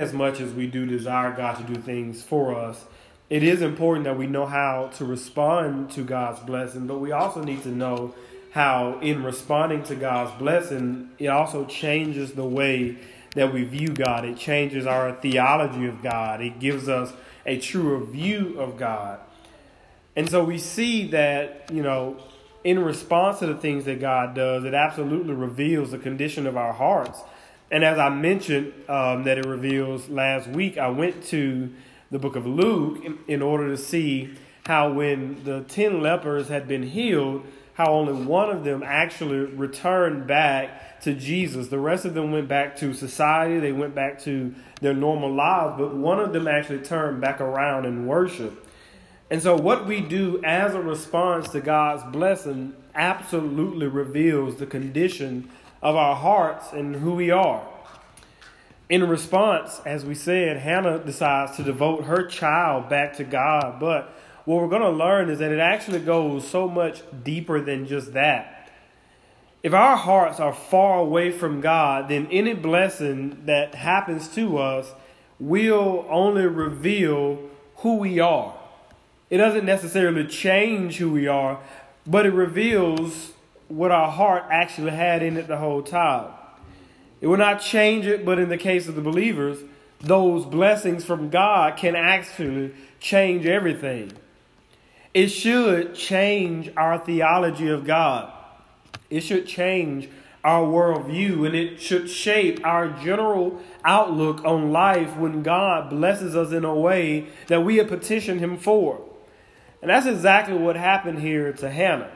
as much as we do desire God to do things for us, it is important that we know how to respond to God's blessing, but we also need to know how, in responding to God's blessing, it also changes the way that we view God. It changes our theology of God. It gives us a truer view of God. And so we see that, you know, in response to the things that God does, it absolutely reveals the condition of our hearts. And as I mentioned um, that it reveals last week, I went to the book of Luke in, in order to see how when the 10 lepers had been healed, how only one of them actually returned back to Jesus. The rest of them went back to society, they went back to their normal lives, but one of them actually turned back around and worshiped. And so, what we do as a response to God's blessing absolutely reveals the condition of our hearts and who we are. In response, as we said, Hannah decides to devote her child back to God. But what we're going to learn is that it actually goes so much deeper than just that. If our hearts are far away from God, then any blessing that happens to us will only reveal who we are. It doesn't necessarily change who we are, but it reveals what our heart actually had in it the whole time. It will not change it, but in the case of the believers, those blessings from God can actually change everything. It should change our theology of God. It should change our worldview and it should shape our general outlook on life when God blesses us in a way that we have petitioned Him for. And that's exactly what happened here to Hannah.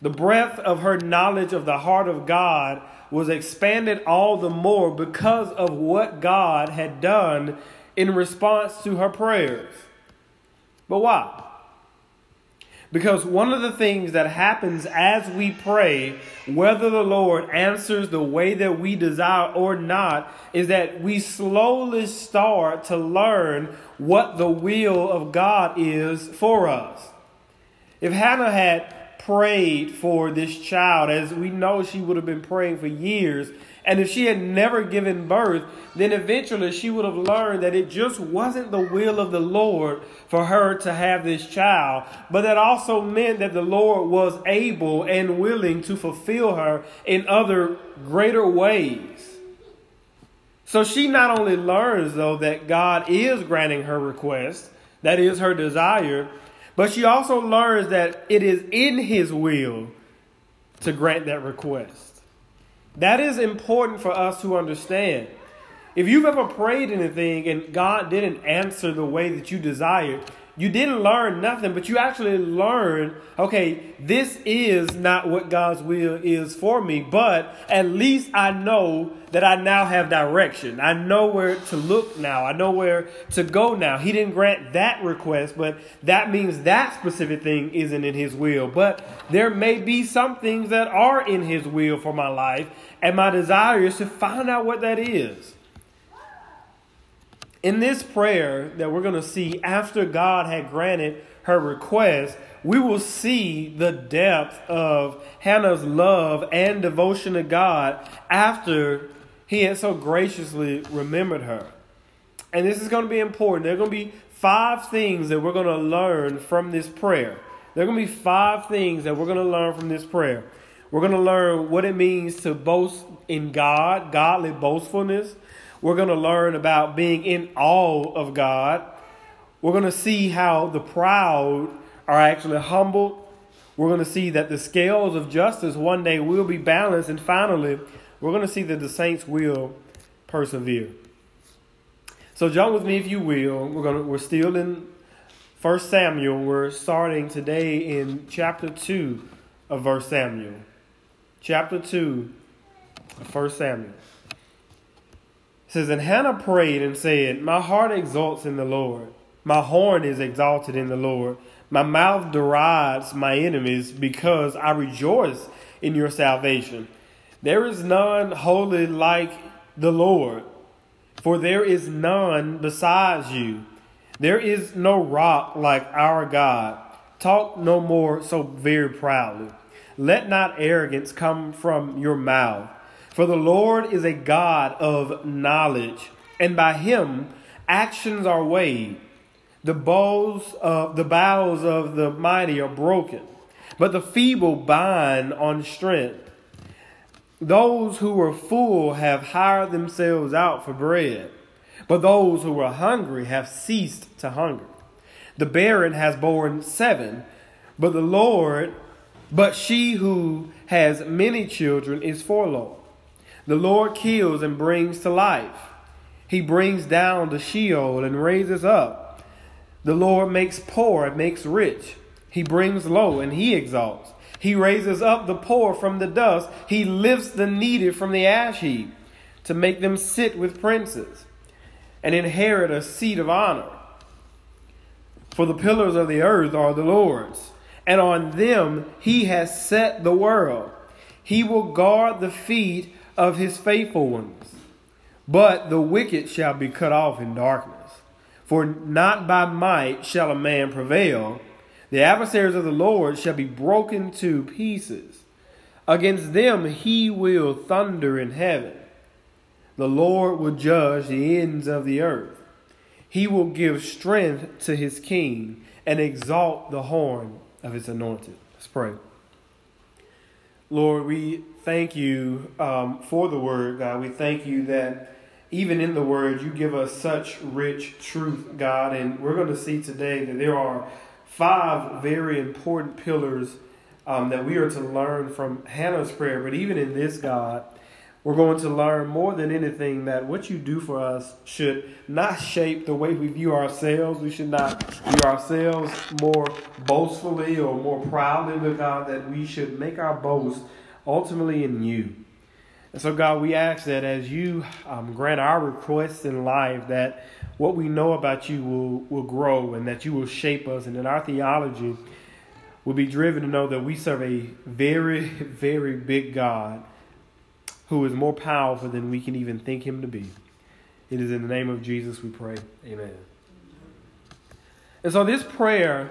The breadth of her knowledge of the heart of God was expanded all the more because of what God had done in response to her prayers. But why? Because one of the things that happens as we pray, whether the Lord answers the way that we desire or not, is that we slowly start to learn what the will of God is for us. If Hannah had prayed for this child, as we know she would have been praying for years, and if she had never given birth, then eventually she would have learned that it just wasn't the will of the Lord for her to have this child, but that also meant that the Lord was able and willing to fulfill her in other greater ways. So she not only learns, though, that God is granting her request, that is her desire, but she also learns that it is in His will to grant that request. That is important for us to understand. If you've ever prayed anything and God didn't answer the way that you desired, you didn't learn nothing, but you actually learned, okay, this is not what God's will is for me, but at least I know that I now have direction. I know where to look now. I know where to go now. He didn't grant that request, but that means that specific thing isn't in His will. But there may be some things that are in His will for my life, and my desire is to find out what that is. In this prayer that we're going to see after God had granted her request, we will see the depth of Hannah's love and devotion to God after he had so graciously remembered her. And this is going to be important. There are going to be five things that we're going to learn from this prayer. There are going to be five things that we're going to learn from this prayer. We're going to learn what it means to boast in God, godly boastfulness. We're going to learn about being in awe of God. We're going to see how the proud are actually humbled. We're going to see that the scales of justice one day will be balanced. And finally, we're going to see that the saints will persevere. So, join with me if you will. We're going to, we're still in 1 Samuel. We're starting today in chapter 2 of 1 Samuel chapter 2 of 1 Samuel. It says, And Hannah prayed and said, My heart exalts in the Lord. My horn is exalted in the Lord. My mouth derides my enemies because I rejoice in your salvation. There is none holy like the Lord, for there is none besides you. There is no rock like our God. Talk no more so very proudly. Let not arrogance come from your mouth. For the Lord is a God of knowledge. and by him actions are weighed. The bows of the of the mighty are broken, but the feeble bind on strength. Those who were full have hired themselves out for bread, but those who were hungry have ceased to hunger. The barren has borne seven, but the Lord, but she who has many children is forlorn. The Lord kills and brings to life. He brings down to Sheol and raises up. The Lord makes poor and makes rich. He brings low and he exalts. He raises up the poor from the dust. He lifts the needy from the ash heap to make them sit with princes and inherit a seat of honor. For the pillars of the earth are the Lord's, and on them he has set the world. He will guard the feet of his faithful ones, but the wicked shall be cut off in darkness. For not by might shall a man prevail. The adversaries of the Lord shall be broken to pieces. Against them he will thunder in heaven. The Lord will judge the ends of the earth. He will give strength to his king and exalt the horn of his anointed. Let's pray. Lord, we thank you um, for the word, God. We thank you that even in the word, you give us such rich truth, God. And we're going to see today that there are five very important pillars um, that we are to learn from Hannah's prayer. But even in this, God, we're going to learn more than anything that what you do for us should not shape the way we view ourselves. We should not view ourselves more boastfully or more proudly, but God, that we should make our boast ultimately in you. And so, God, we ask that as you um, grant our requests in life, that what we know about you will, will grow and that you will shape us, and that our theology will be driven to know that we serve a very, very big God who is more powerful than we can even think him to be. It is in the name of Jesus we pray. Amen. And so this prayer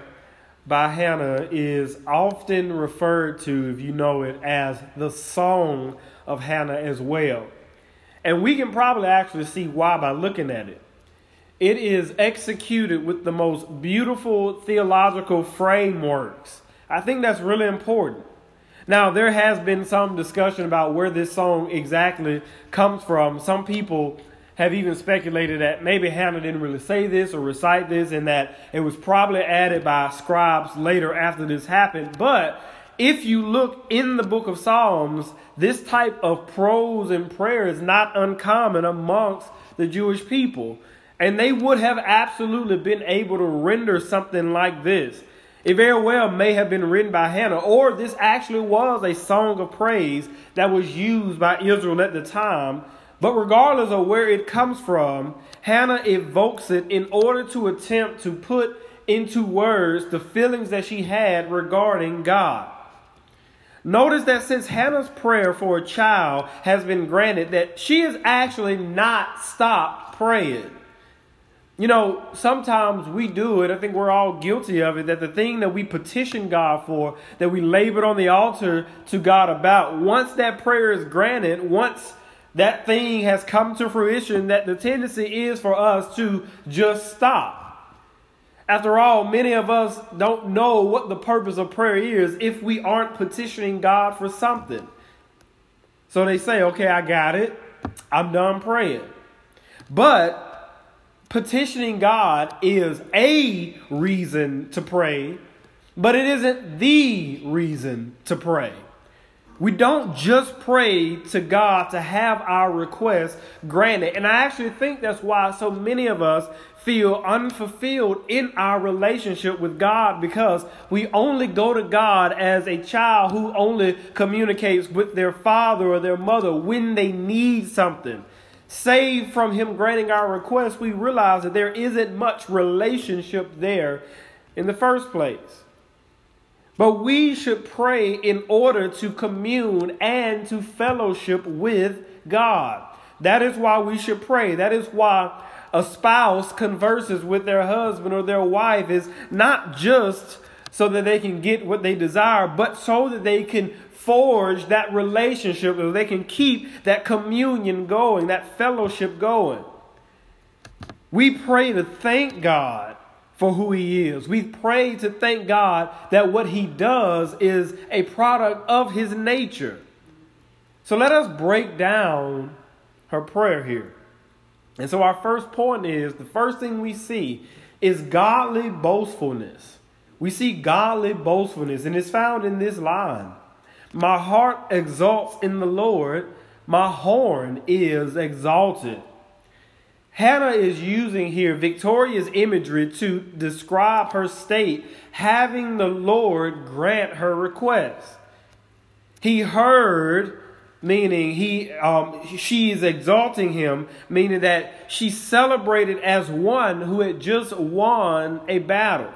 by Hannah is often referred to, if you know it, as the Song of Hannah as well. And we can probably actually see why by looking at it. It is executed with the most beautiful theological frameworks. I think that's really important. Now, there has been some discussion about where this song exactly comes from. Some people have even speculated that maybe Hannah didn't really say this or recite this and that it was probably added by scribes later after this happened. But if you look in the book of Psalms, this type of prose and prayer is not uncommon amongst the Jewish people. And they would have absolutely been able to render something like this. It very well may have been written by Hannah, or this actually was a song of praise that was used by Israel at the time. But regardless of where it comes from, Hannah evokes it in order to attempt to put into words the feelings that she had regarding God. Notice that since Hannah's prayer for a child has been granted, that she has actually not stopped praying. You know, sometimes we do it. I think we're all guilty of it. That the thing that we petition God for, that we labored on the altar to God about, once that prayer is granted, once that thing has come to fruition, that the tendency is for us to just stop. After all, many of us don't know what the purpose of prayer is if we aren't petitioning God for something. So they say, okay, I got it. I'm done praying. But petitioning God is a reason to pray, but it isn't the reason to pray. We don't just pray to God to have our requests granted. And I actually think that's why so many of us feel unfulfilled in our relationship with God because we only go to God as a child who only communicates with their father or their mother when they need something saved from Him granting our request, we realize that there isn't much relationship there in the first place. But we should pray in order to commune and to fellowship with God. That is why we should pray. That is why a spouse converses with their husband or their wife is not just so that they can get what they desire, but so that they can forge that relationship, so they can keep that communion going, that fellowship going. We pray to thank God for who He is. We pray to thank God that what He does is a product of His nature. So let us break down her prayer here. And so our first point is the first thing we see is godly boastfulness. We see godly boastfulness, and it's found in this line My heart exalts in the Lord, my horn is exalted. Hannah is using here Victoria's imagery to describe her state, having the Lord grant her request. He heard meaning he um, she is exalting him meaning that she celebrated as one who had just won a battle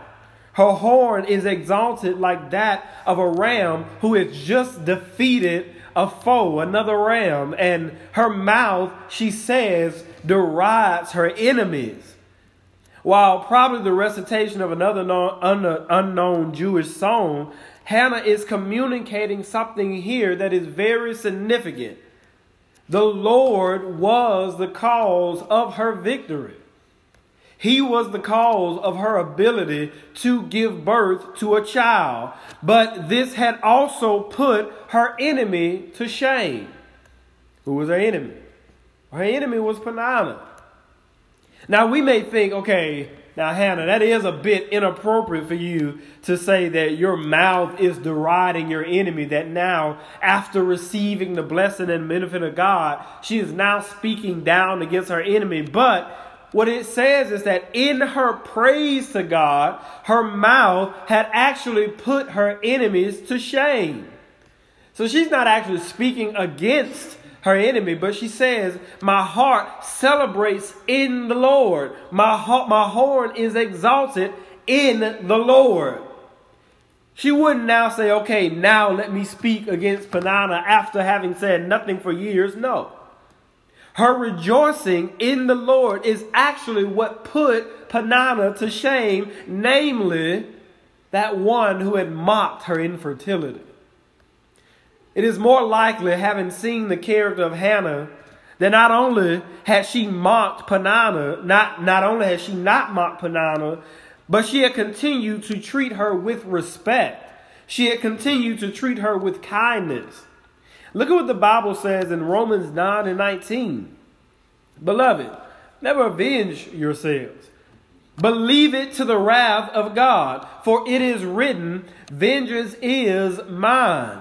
her horn is exalted like that of a ram who has just defeated a foe another ram and her mouth she says derides her enemies while probably the recitation of another unknown Jewish song Hannah is communicating something here that is very significant. The Lord was the cause of her victory. He was the cause of her ability to give birth to a child. But this had also put her enemy to shame. Who was her enemy? Her enemy was Peninnah. Now we may think, okay, now, Hannah, that is a bit inappropriate for you to say that your mouth is deriding your enemy, that now, after receiving the blessing and benefit of God, she is now speaking down against her enemy. But what it says is that in her praise to God, her mouth had actually put her enemies to shame. So she's not actually speaking against her enemy, but she says, My heart celebrates in the Lord. My, heart, my horn is exalted in the Lord. She wouldn't now say, Okay, now let me speak against Peninnah after having said nothing for years. No. Her rejoicing in the Lord is actually what put Peninnah to shame, namely that one who had mocked her infertility. It is more likely, having seen the character of Hannah, that not only had she mocked Peninnah, not, not only had she not mocked Peninnah, but she had continued to treat her with respect. She had continued to treat her with kindness. Look at what the Bible says in Romans 9 and 19. Beloved, never avenge yourselves, but leave it to the wrath of God, for it is written, Vengeance is mine.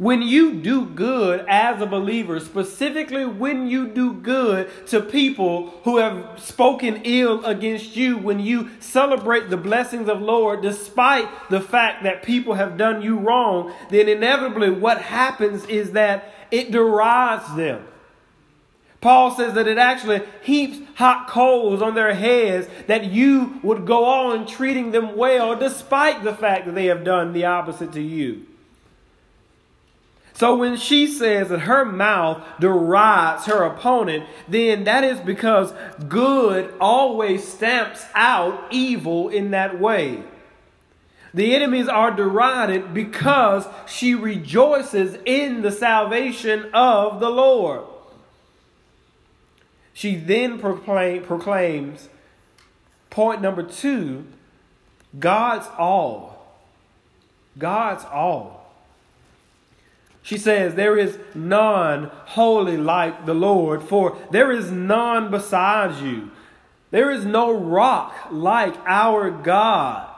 When you do good as a believer, specifically when you do good to people who have spoken ill against you, when you celebrate the blessings of Lord despite the fact that people have done you wrong, then inevitably what happens is that it derides them. Paul says that it actually heaps hot coals on their heads that you would go on treating them well despite the fact that they have done the opposite to you. So when she says that her mouth derides her opponent, then that is because good always stamps out evil in that way. The enemies are derided because she rejoices in the salvation of the Lord. She then proclaim, proclaims point number two God's all. God's all. She says, There is none holy like the Lord, for there is none besides you. There is no rock like our God.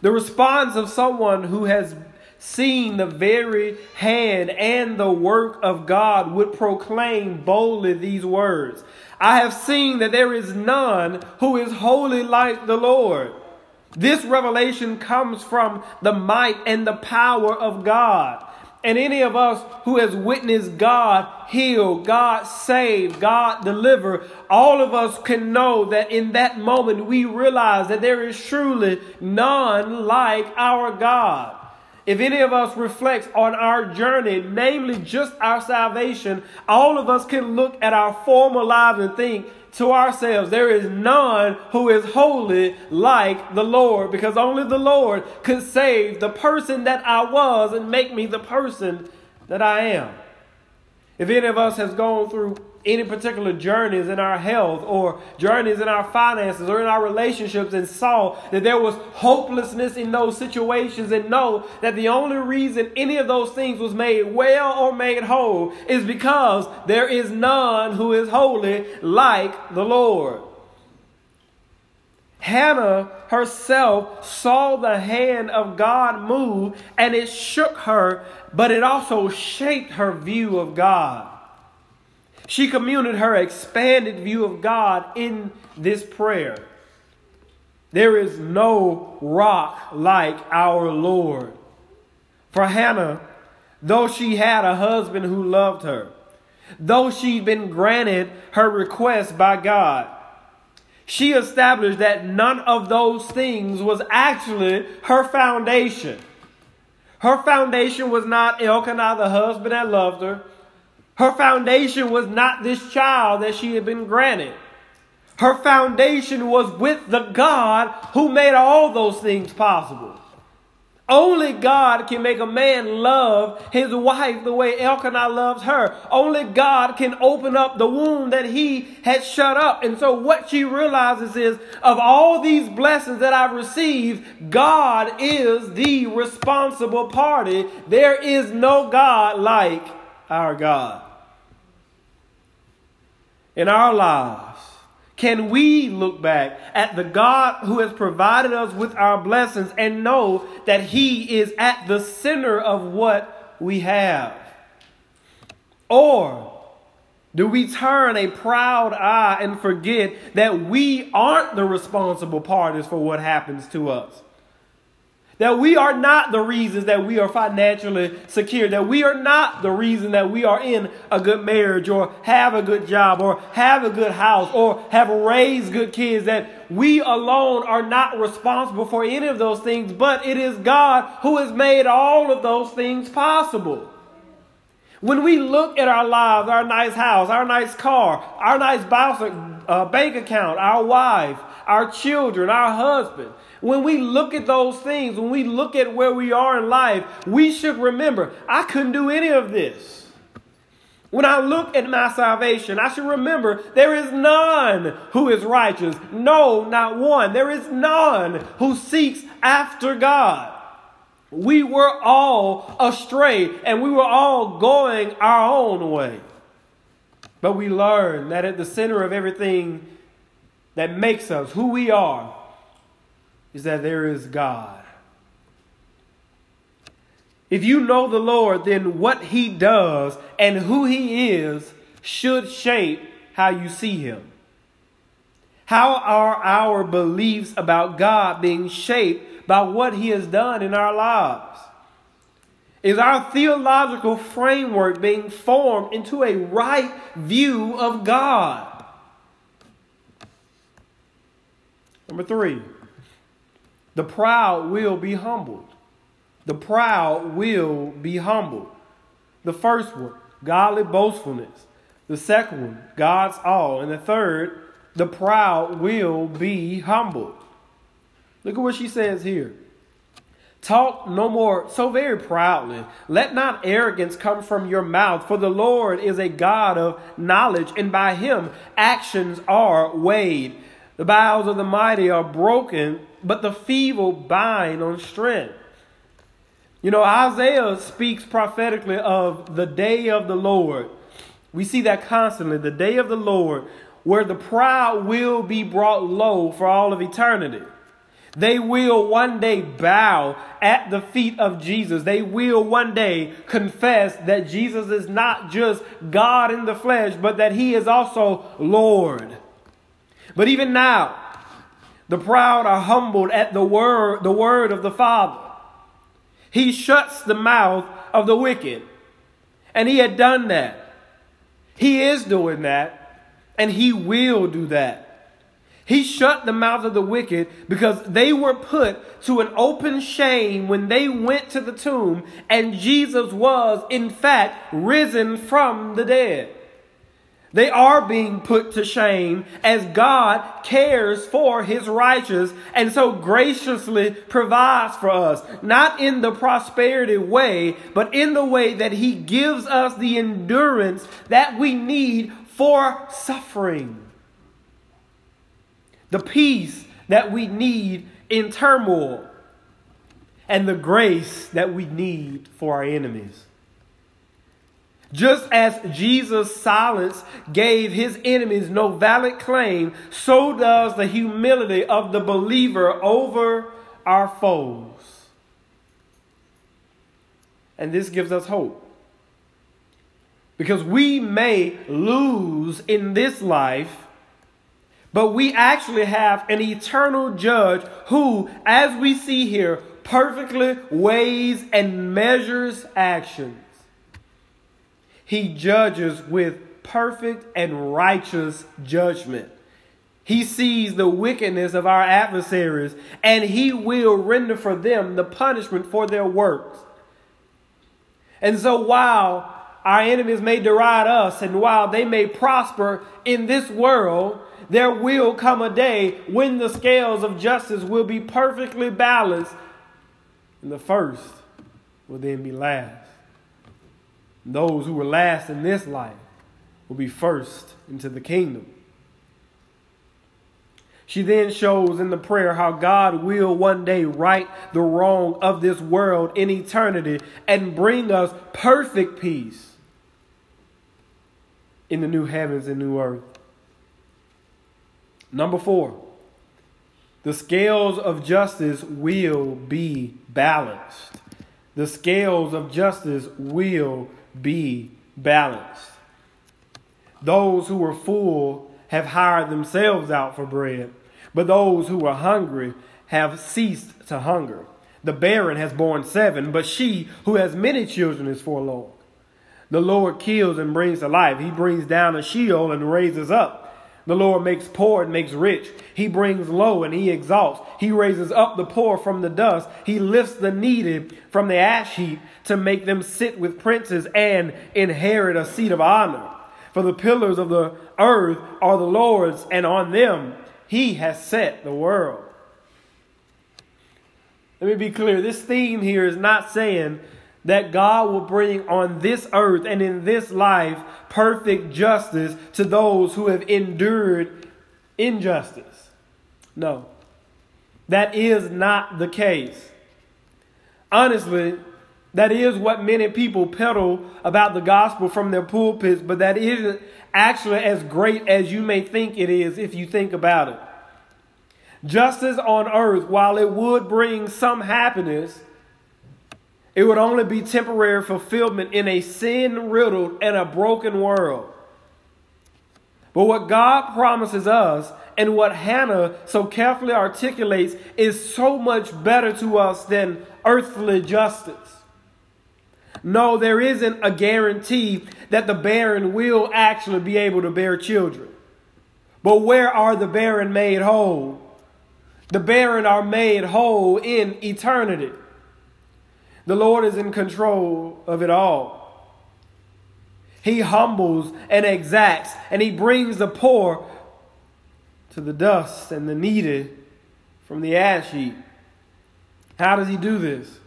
The response of someone who has seen the very hand and the work of God would proclaim boldly these words I have seen that there is none who is holy like the Lord. This revelation comes from the might and the power of God. And any of us who has witnessed God heal, God save, God deliver, all of us can know that in that moment we realize that there is truly none like our God. If any of us reflects on our journey, namely just our salvation, all of us can look at our former lives and think to ourselves, there is none who is holy like the Lord, because only the Lord could save the person that I was and make me the person that I am. If any of us has gone through any particular journeys in our health or journeys in our finances or in our relationships and saw that there was hopelessness in those situations and know that the only reason any of those things was made well or made whole is because there is none who is holy like the Lord. Hannah herself saw the hand of God move and it shook her, but it also shaped her view of God. She communed her expanded view of God in this prayer. There is no rock like our Lord. For Hannah, though she had a husband who loved her, though she'd been granted her request by God, she established that none of those things was actually her foundation. Her foundation was not Elkanah, the husband that loved her. Her foundation was not this child that she had been granted. Her foundation was with the God who made all those things possible. Only God can make a man love his wife the way Elkanah loves her. Only God can open up the womb that he had shut up. And so what she realizes is of all these blessings that I've received, God is the responsible party. There is no God like our God in our lives, can we look back at the God who has provided us with our blessings and know that He is at the center of what we have? Or do we turn a proud eye and forget that we aren't the responsible parties for what happens to us? That we are not the reasons that we are financially secure. That we are not the reason that we are in a good marriage or have a good job or have a good house or have raised good kids. That we alone are not responsible for any of those things, but it is God who has made all of those things possible. When we look at our lives, our nice house, our nice car, our nice uh, bank account, our wife, our children, our husband, when we look at those things, when we look at where we are in life, we should remember I couldn't do any of this. When I look at my salvation, I should remember there is none who is righteous. No, not one. There is none who seeks after God. We were all astray and we were all going our own way. But we learn that at the center of everything that makes us who we are is that there is God. If you know the Lord, then what he does and who he is should shape how you see him. How are our beliefs about God being shaped by what he has done in our lives? Is our theological framework being formed into a right view of God? Number three. The proud will be humbled. The proud will be humbled. The first one, godly boastfulness. The second one, God's all. And the third, the proud will be humbled. Look at what she says here. Talk no more so very proudly. Let not arrogance come from your mouth, for the Lord is a God of knowledge, and by him actions are weighed. The bows of the mighty are broken, but the feeble bind on strength. You know, Isaiah speaks prophetically of the day of the Lord. We see that constantly, the day of the Lord, where the proud will be brought low for all of eternity. They will one day bow at the feet of Jesus. They will one day confess that Jesus is not just God in the flesh, but that he is also Lord. But even now, the proud are humbled at the word, the word of the Father. He shuts the mouth of the wicked. And he had done that. He is doing that, and he will do that. He shut the mouth of the wicked because they were put to an open shame when they went to the tomb and Jesus was, in fact, risen from the dead. They are being put to shame as God cares for his righteous and so graciously provides for us, not in the prosperity way, but in the way that he gives us the endurance that we need for suffering the peace that we need in turmoil, and the grace that we need for our enemies. Just as Jesus' silence gave his enemies no valid claim, so does the humility of the believer over our foes. And this gives us hope. Because we may lose in this life but we actually have an eternal judge who, as we see here, perfectly weighs and measures actions. He judges with perfect and righteous judgment. He sees the wickedness of our adversaries, and he will render for them the punishment for their works. And so, while our enemies may deride us, and while they may prosper in this world, there will come a day when the scales of justice will be perfectly balanced, and the first will then be last. Those who were last in this life will be first into the kingdom. She then shows in the prayer how God will one day right the wrong of this world in eternity and bring us perfect peace in the new heavens and new earth. Number four, the scales of justice will be balanced. The scales of justice will be balanced. Those who are full have hired themselves out for bread, but those who are hungry have ceased to hunger. The barren has borne seven, but she who has many children is forlorn. The Lord kills and brings to life. He brings down a Sheol and raises up. The Lord makes poor and makes rich. He brings low and he exalts. He raises up the poor from the dust. He lifts the needy from the ash heap to make them sit with princes and inherit a seat of honor. For the pillars of the earth are the Lord's, and on them he has set the world. Let me be clear this theme here is not saying that God will bring on this earth and in this life perfect justice to those who have endured injustice. No, that is not the case. Honestly, that is what many people peddle about the gospel from their pulpits, but that isn't actually as great as you may think it is if you think about it. Justice on earth, while it would bring some happiness, it would only be temporary fulfillment in a sin riddled and a broken world. But what God promises us and what Hannah so carefully articulates is so much better to us than earthly justice. No, there isn't a guarantee that the barren will actually be able to bear children. But where are the barren made whole? The barren are made whole in eternity. The Lord is in control of it all. He humbles and exacts, and He brings the poor to the dust and the needy from the ash heap. How does He do this?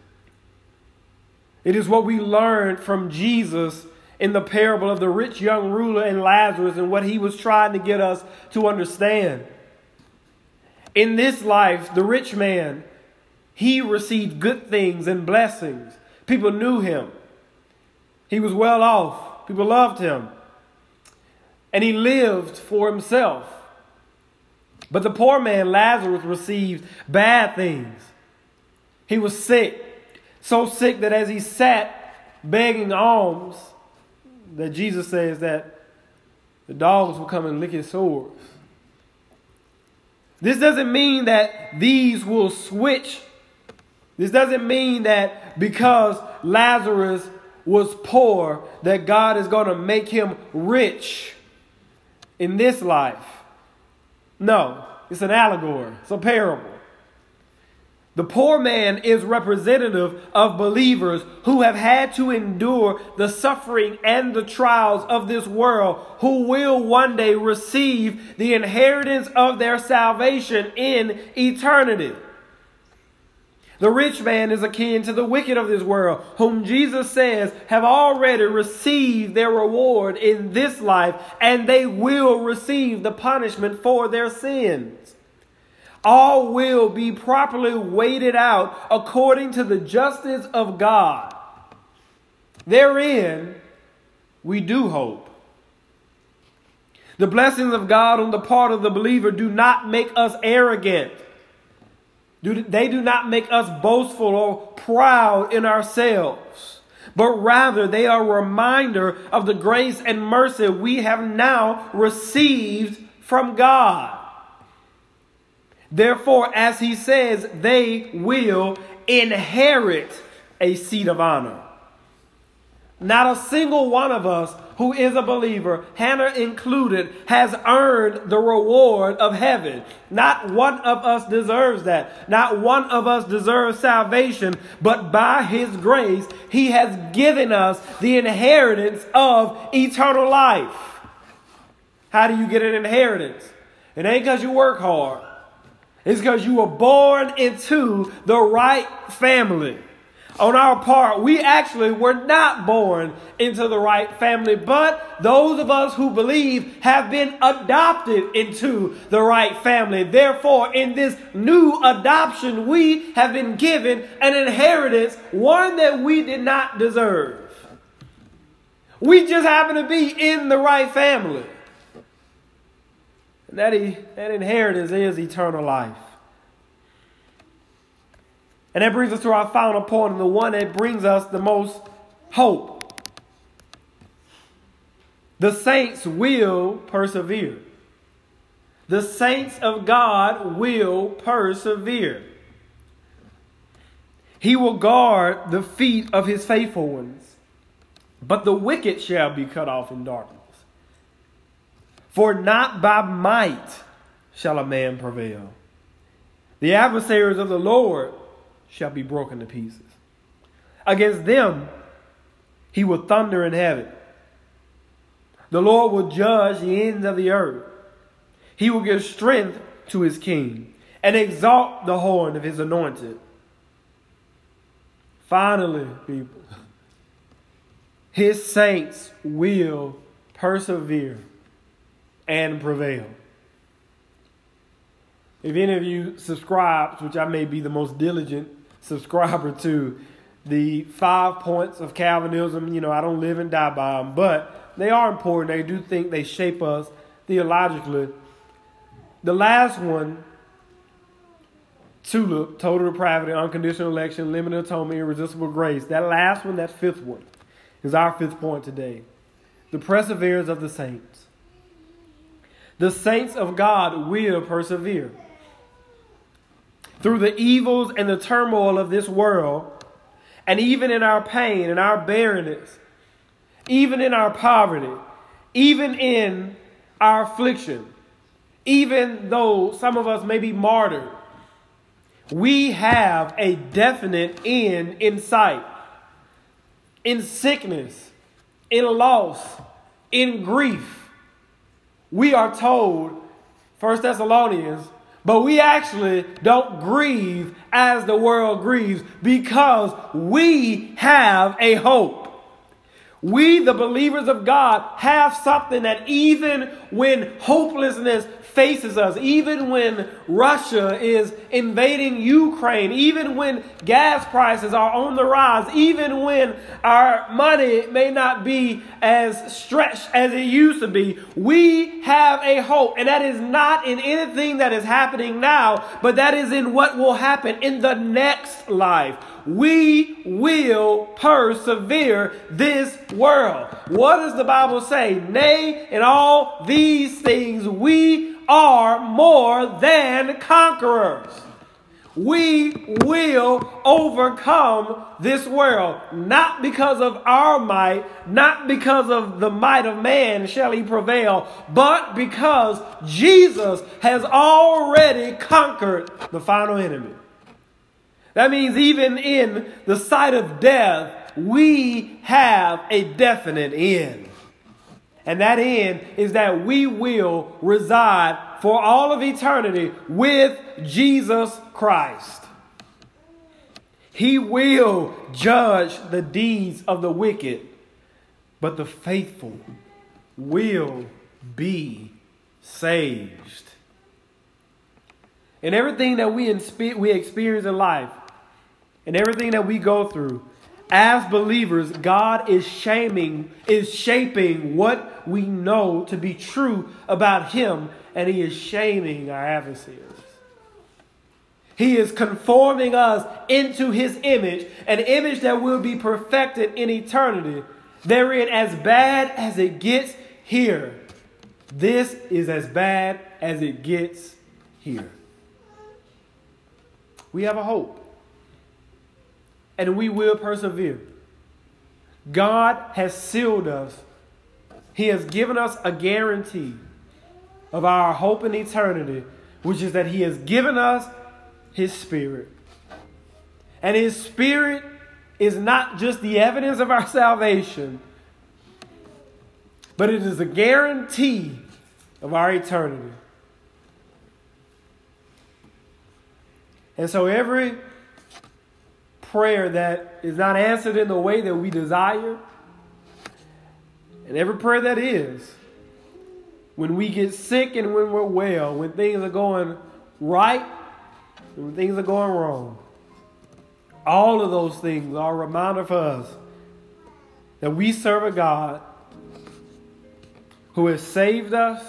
It is what we learned from Jesus in the parable of the rich young ruler and Lazarus and what he was trying to get us to understand. In this life, the rich man he received good things and blessings. People knew him. He was well off. People loved him. And he lived for himself. But the poor man, Lazarus, received bad things. He was sick, so sick that as he sat begging alms, that Jesus says that the dogs will come and lick his sores. This doesn't mean that these will switch this doesn't mean that because Lazarus was poor, that God is going to make him rich in this life. No, It's an allegory, it's a parable. The poor man is representative of believers who have had to endure the suffering and the trials of this world, who will one day receive the inheritance of their salvation in eternity. The rich man is akin to the wicked of this world, whom Jesus says have already received their reward in this life, and they will receive the punishment for their sins. All will be properly weighted out according to the justice of God. Therein, we do hope. The blessings of God on the part of the believer do not make us arrogant do, they do not make us boastful or proud in ourselves, but rather they are a reminder of the grace and mercy we have now received from God. Therefore, as he says, they will inherit a seat of honor. Not a single one of us who is a believer, Hannah included, has earned the reward of heaven. Not one of us deserves that. Not one of us deserves salvation, but by his grace, he has given us the inheritance of eternal life. How do you get an inheritance? It ain't because you work hard. It's because you were born into the right family on our part, we actually were not born into the right family, but those of us who believe have been adopted into the right family. Therefore, in this new adoption, we have been given an inheritance, one that we did not deserve. We just happen to be in the right family. And that, that inheritance is eternal life. And that brings us to our final point, and the one that brings us the most hope. The saints will persevere. The saints of God will persevere. He will guard the feet of his faithful ones, but the wicked shall be cut off in darkness. For not by might shall a man prevail. The adversaries of the Lord shall be broken to pieces. Against them he will thunder in heaven. The Lord will judge the ends of the earth. He will give strength to his king and exalt the horn of his anointed. Finally, people, his saints will persevere and prevail. If any of you subscribe, which I may be the most diligent subscriber to the five points of Calvinism. You know, I don't live and die by them, but they are important. They do think they shape us theologically. The last one, TULIP, total depravity, unconditional election, limited atonement, irresistible grace. That last one, that fifth one, is our fifth point today. The perseverance of the saints. The saints of God will persevere through the evils and the turmoil of this world, and even in our pain and our barrenness, even in our poverty, even in our affliction, even though some of us may be martyred, we have a definite end in sight. In sickness, in loss, in grief, we are told, First Thessalonians but we actually don't grieve as the world grieves because we have a hope. We, the believers of God, have something that even when hopelessness faces us, even when Russia is invading Ukraine, even when gas prices are on the rise, even when our money may not be as stretched as it used to be, we have a hope. And that is not in anything that is happening now, but that is in what will happen in the next life we will persevere this world. What does the Bible say? Nay, in all these things we are more than conquerors. we will overcome this world. Not because of our might, not because of the might of man shall he prevail, but because Jesus has already conquered the final enemy. That means even in the sight of death, we have a definite end. And that end is that we will reside for all of eternity with Jesus Christ. He will judge the deeds of the wicked, but the faithful will be saved. And everything that we, we experience in life, and everything that we go through, as believers, God is shaming, is shaping what we know to be true about Him, and He is shaming our adversaries. He is conforming us into His image, an image that will be perfected in eternity. Therein, as bad as it gets here, this is as bad as it gets here. We have a hope and we will persevere. God has sealed us, He has given us a guarantee of our hope in eternity, which is that He has given us His Spirit. And His Spirit is not just the evidence of our salvation, but it is a guarantee of our eternity. And so every prayer that is not answered in the way that we desire, and every prayer that is, when we get sick and when we're well, when things are going right and when things are going wrong, all of those things are a reminder for us that we serve a God who has saved us,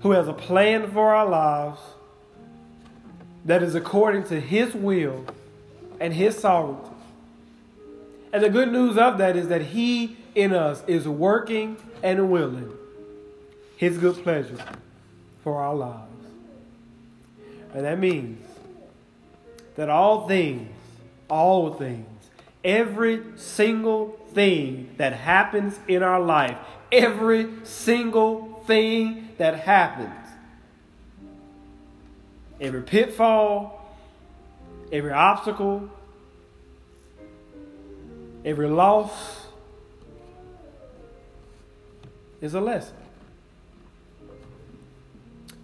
who has a plan for our lives that is according to His will and His sovereignty. And the good news of that is that He in us is working and willing His good pleasure for our lives. And that means that all things, all things, every single thing that happens in our life, every single thing that happens every pitfall, every obstacle, every loss is a lesson.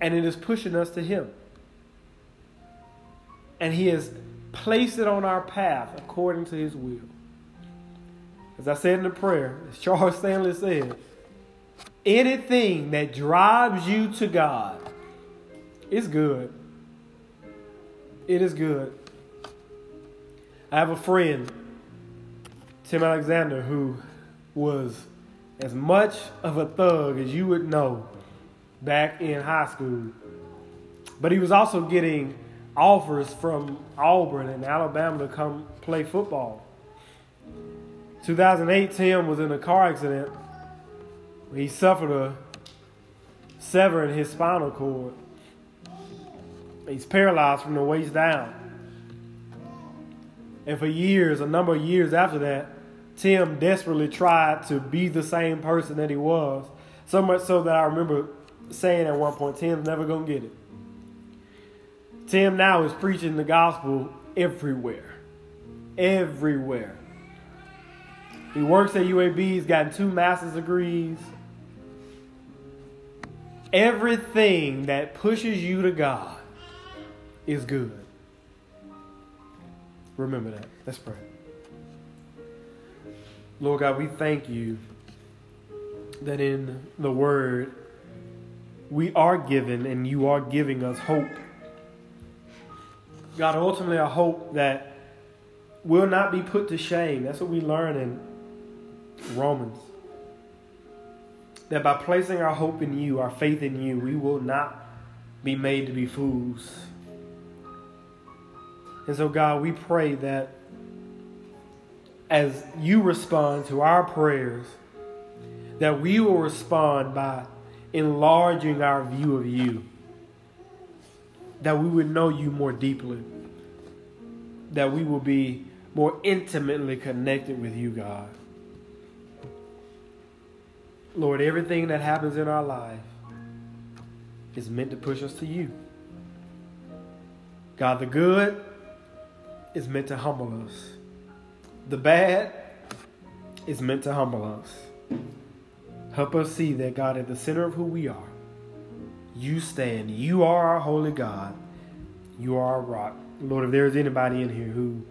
And it is pushing us to Him. And He has placed it on our path according to His will. As I said in the prayer, as Charles Stanley said, anything that drives you to God is good. It is good. I have a friend, Tim Alexander, who was as much of a thug as you would know back in high school. But he was also getting offers from Auburn and Alabama to come play football. 2008, Tim was in a car accident. He suffered a sever in his spinal cord. He's paralyzed from the waist down. And for years, a number of years after that, Tim desperately tried to be the same person that he was. So much so that I remember saying at one point, Tim's never going to get it. Tim now is preaching the gospel everywhere. Everywhere. He works at UAB, he's gotten two master's degrees. Everything that pushes you to God is good. Remember that. Let's pray. Lord God, we thank you that in the Word we are given and you are giving us hope. God, ultimately, a hope that will not be put to shame. That's what we learn in Romans. That by placing our hope in you, our faith in you, we will not be made to be fools. And so, God, we pray that as you respond to our prayers, that we will respond by enlarging our view of you. that we would know you more deeply, that we will be more intimately connected with you, God. Lord, everything that happens in our life is meant to push us to you. God, the good is meant to humble us. The bad is meant to humble us. Help us see that, God, at the center of who we are, you stand. You are our holy God. You are our rock. Lord, if there's anybody in here who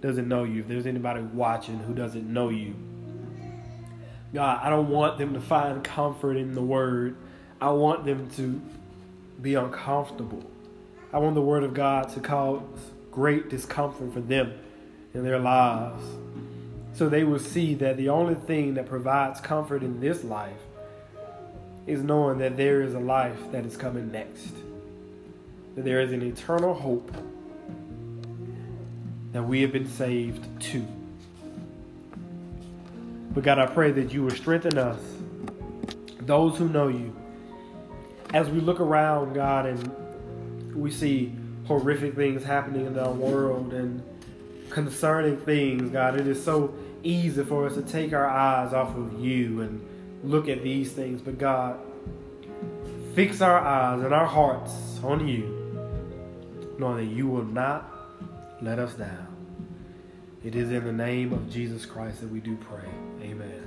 doesn't know you, if there's anybody watching who doesn't know you, God, I don't want them to find comfort in the word. I want them to be uncomfortable. I want the word of God to cause great discomfort for them in their lives. So they will see that the only thing that provides comfort in this life is knowing that there is a life that is coming next. That there is an eternal hope that we have been saved to. But God, I pray that you will strengthen us, those who know you, as we look around, God, and we see horrific things happening in our world and concerning things, God, it is so easy for us to take our eyes off of you and look at these things. But God, fix our eyes and our hearts on you, knowing that you will not let us down. It is in the name of Jesus Christ that we do pray. Amen.